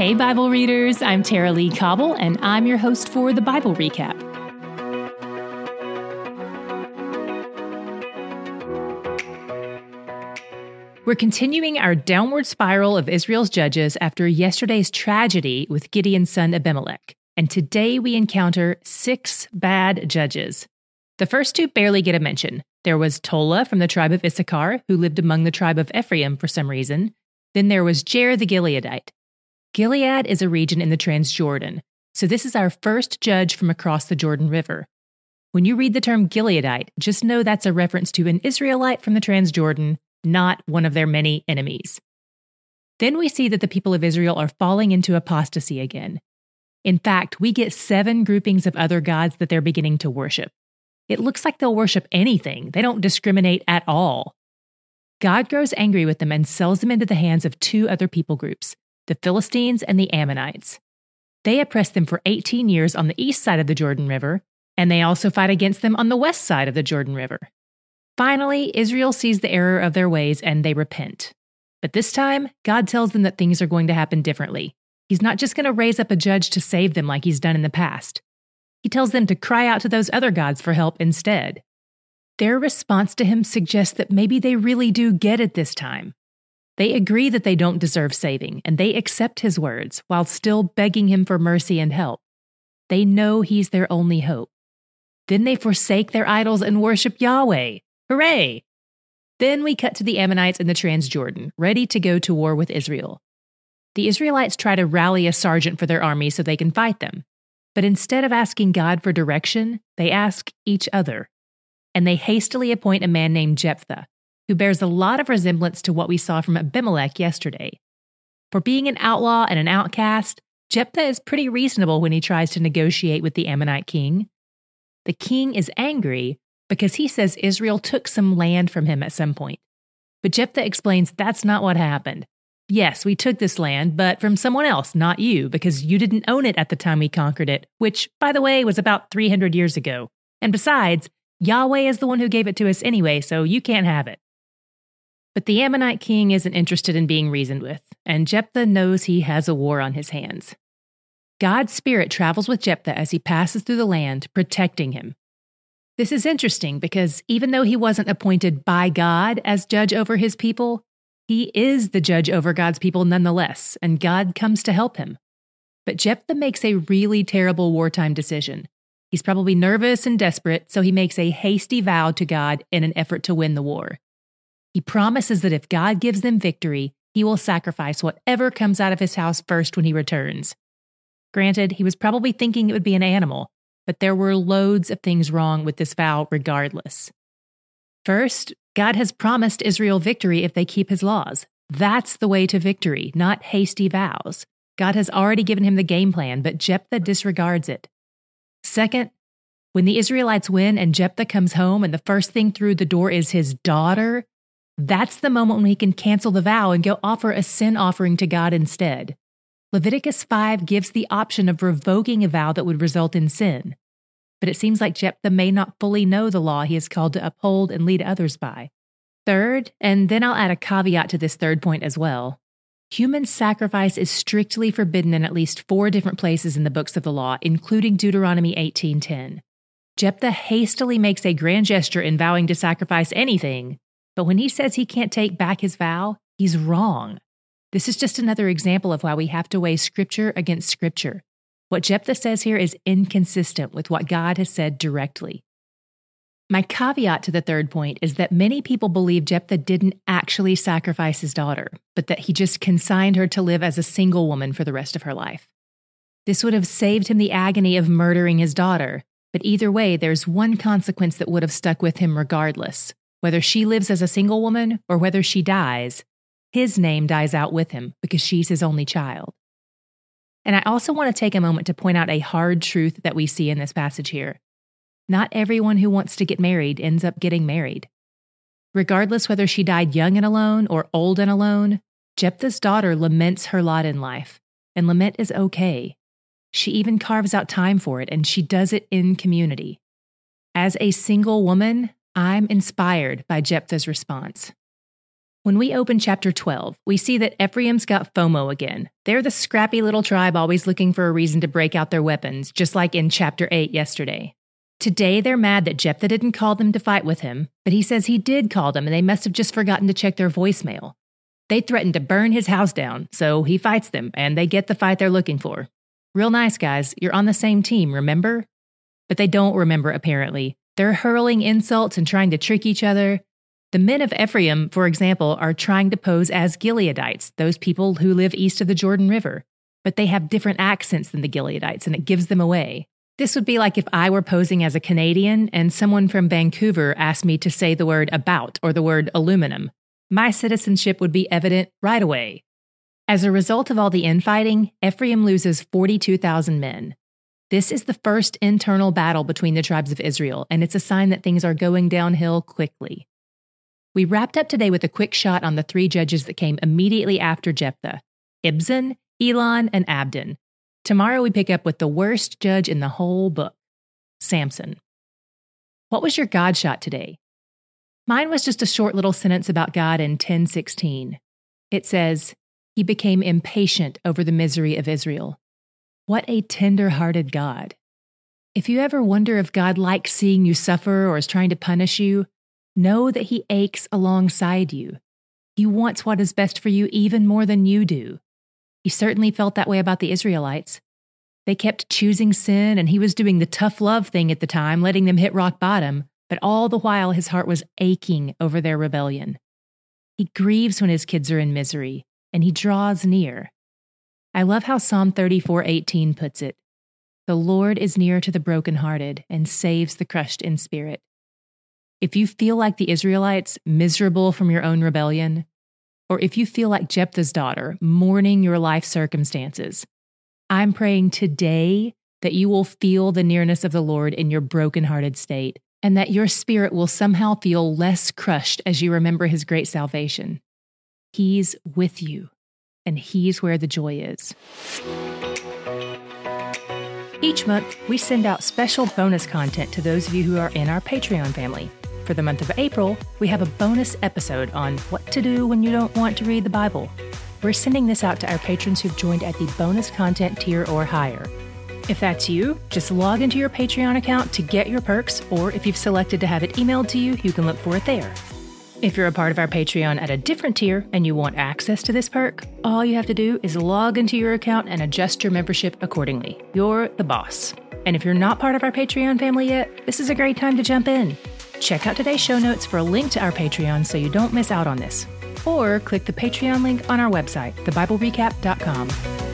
Hey, Bible readers, I'm Tara-Leigh Cobble, and I'm your host for the Bible Recap. We're continuing our downward spiral of Israel's judges after yesterday's tragedy with Gideon's son Abimelech, and today we encounter six bad judges. The first two barely get a mention. There was Tola from the tribe of Issachar, who lived among the tribe of Ephraim for some reason. Then there was Jair the Gileadite. Gilead is a region in the Transjordan, so this is our first judge from across the Jordan River. When you read the term Gileadite, just know that's a reference to an Israelite from the Transjordan not one of their many enemies. Then we see that the people of Israel are falling into apostasy again. In fact, we get seven groupings of other gods that they're beginning to worship. It looks like they'll worship anything, they don't discriminate at all. God grows angry with them and sells them into the hands of two other people groups, the Philistines and the Ammonites. They oppress them for 18 years on the east side of the Jordan River, and they also fight against them on the west side of the Jordan River. Finally, Israel sees the error of their ways and they repent. But this time, God tells them that things are going to happen differently. He's not just going to raise up a judge to save them like he's done in the past. He tells them to cry out to those other gods for help instead. Their response to him suggests that maybe they really do get it this time. They agree that they don't deserve saving, and they accept his words while still begging him for mercy and help. They know he's their only hope. Then they forsake their idols and worship Yahweh. Hooray! Then we cut to the Ammonites in the Transjordan, ready to go to war with Israel. The Israelites try to rally a sergeant for their army so they can fight them. But instead of asking God for direction, they ask each other. And they hastily appoint a man named Jephthah, who bears a lot of resemblance to what we saw from Abimelech yesterday. For being an outlaw and an outcast, Jephthah is pretty reasonable when he tries to negotiate with the Ammonite king. The king is angry because he says Israel took some land from him at some point. But Jephthah explains that's not what happened. Yes, we took this land, but from someone else, not you, because you didn't own it at the time we conquered it, which, by the way, was about 300 years ago. And besides, Yahweh is the one who gave it to us anyway, so you can't have it. But the Ammonite king isn't interested in being reasoned with, and Jephthah knows he has a war on his hands. God's spirit travels with Jephthah as he passes through the land, protecting him, this is interesting because even though he wasn't appointed by God as judge over his people, he is the judge over God's people nonetheless, and God comes to help him. But Jephthah makes a really terrible wartime decision. He's probably nervous and desperate, so he makes a hasty vow to God in an effort to win the war. He promises that if God gives them victory, he will sacrifice whatever comes out of his house first when he returns. Granted, he was probably thinking it would be an animal, but there were loads of things wrong with this vow regardless. First, God has promised Israel victory if they keep his laws. That's the way to victory, not hasty vows. God has already given him the game plan, but Jephthah disregards it. Second, when the Israelites win and Jephthah comes home and the first thing through the door is his daughter, that's the moment when he can cancel the vow and go offer a sin offering to God instead. Leviticus 5 gives the option of revoking a vow that would result in sin. But it seems like Jephthah may not fully know the law he is called to uphold and lead others by. Third, and then I'll add a caveat to this third point as well human sacrifice is strictly forbidden in at least four different places in the books of the law, including Deuteronomy 18:10. Jephthah hastily makes a grand gesture in vowing to sacrifice anything, but when he says he can't take back his vow, he's wrong. This is just another example of why we have to weigh scripture against scripture. What Jephthah says here is inconsistent with what God has said directly. My caveat to the third point is that many people believe Jephthah didn't actually sacrifice his daughter, but that he just consigned her to live as a single woman for the rest of her life. This would have saved him the agony of murdering his daughter, but either way, there's one consequence that would have stuck with him regardless. Whether she lives as a single woman or whether she dies, his name dies out with him because she's his only child. And I also want to take a moment to point out a hard truth that we see in this passage here. Not everyone who wants to get married ends up getting married. Regardless whether she died young and alone or old and alone, Jephthah's daughter laments her lot in life, and lament is okay. She even carves out time for it, and she does it in community. As a single woman, I'm inspired by Jephthah's response. When we open chapter 12, we see that Ephraim's got FOMO again. They're the scrappy little tribe always looking for a reason to break out their weapons, just like in chapter 8 yesterday. Today, they're mad that Jephthah didn't call them to fight with him, but he says he did call them and they must have just forgotten to check their voicemail. They threatened to burn his house down, so he fights them and they get the fight they're looking for. Real nice, guys. You're on the same team, remember? But they don't remember, apparently. They're hurling insults and trying to trick each other. The men of Ephraim, for example, are trying to pose as Gileadites, those people who live east of the Jordan River, but they have different accents than the Gileadites, and it gives them away. This would be like if I were posing as a Canadian and someone from Vancouver asked me to say the word about or the word aluminum. My citizenship would be evident right away. As a result of all the infighting, Ephraim loses 42,000 men. This is the first internal battle between the tribes of Israel, and it's a sign that things are going downhill quickly. We wrapped up today with a quick shot on the three judges that came immediately after Jephthah Ibzan, Elon, and Abdon. Tomorrow we pick up with the worst judge in the whole book Samson. What was your God shot today? Mine was just a short little sentence about God in 1016. It says, He became impatient over the misery of Israel. What a tender hearted God. If you ever wonder if God likes seeing you suffer or is trying to punish you, Know that He aches alongside you. He wants what is best for you even more than you do. He certainly felt that way about the Israelites. They kept choosing sin, and He was doing the tough love thing at the time, letting them hit rock bottom, but all the while His heart was aching over their rebellion. He grieves when His kids are in misery, and He draws near. I love how Psalm 34:18 puts it. The Lord is near to the brokenhearted and saves the crushed in spirit. If you feel like the Israelites, miserable from your own rebellion, or if you feel like Jephthah's daughter, mourning your life circumstances, I'm praying today that you will feel the nearness of the Lord in your brokenhearted state, and that your spirit will somehow feel less crushed as you remember his great salvation. He's with you, and he's where the joy is. Each month, we send out special bonus content to those of you who are in our Patreon family. For the month of April, we have a bonus episode on what to do when you don't want to read the Bible. We're sending this out to our patrons who've joined at the bonus content tier or higher. If that's you, just log into your Patreon account to get your perks, or if you've selected to have it emailed to you, you can look for it there. If you're a part of our Patreon at a different tier and you want access to this perk, all you have to do is log into your account and adjust your membership accordingly. You're the boss. And if you're not part of our Patreon family yet, this is a great time to jump in. Check out today's show notes for a link to our Patreon so you don't miss out on this. Or click the Patreon link on our website, thebiblerecap.com.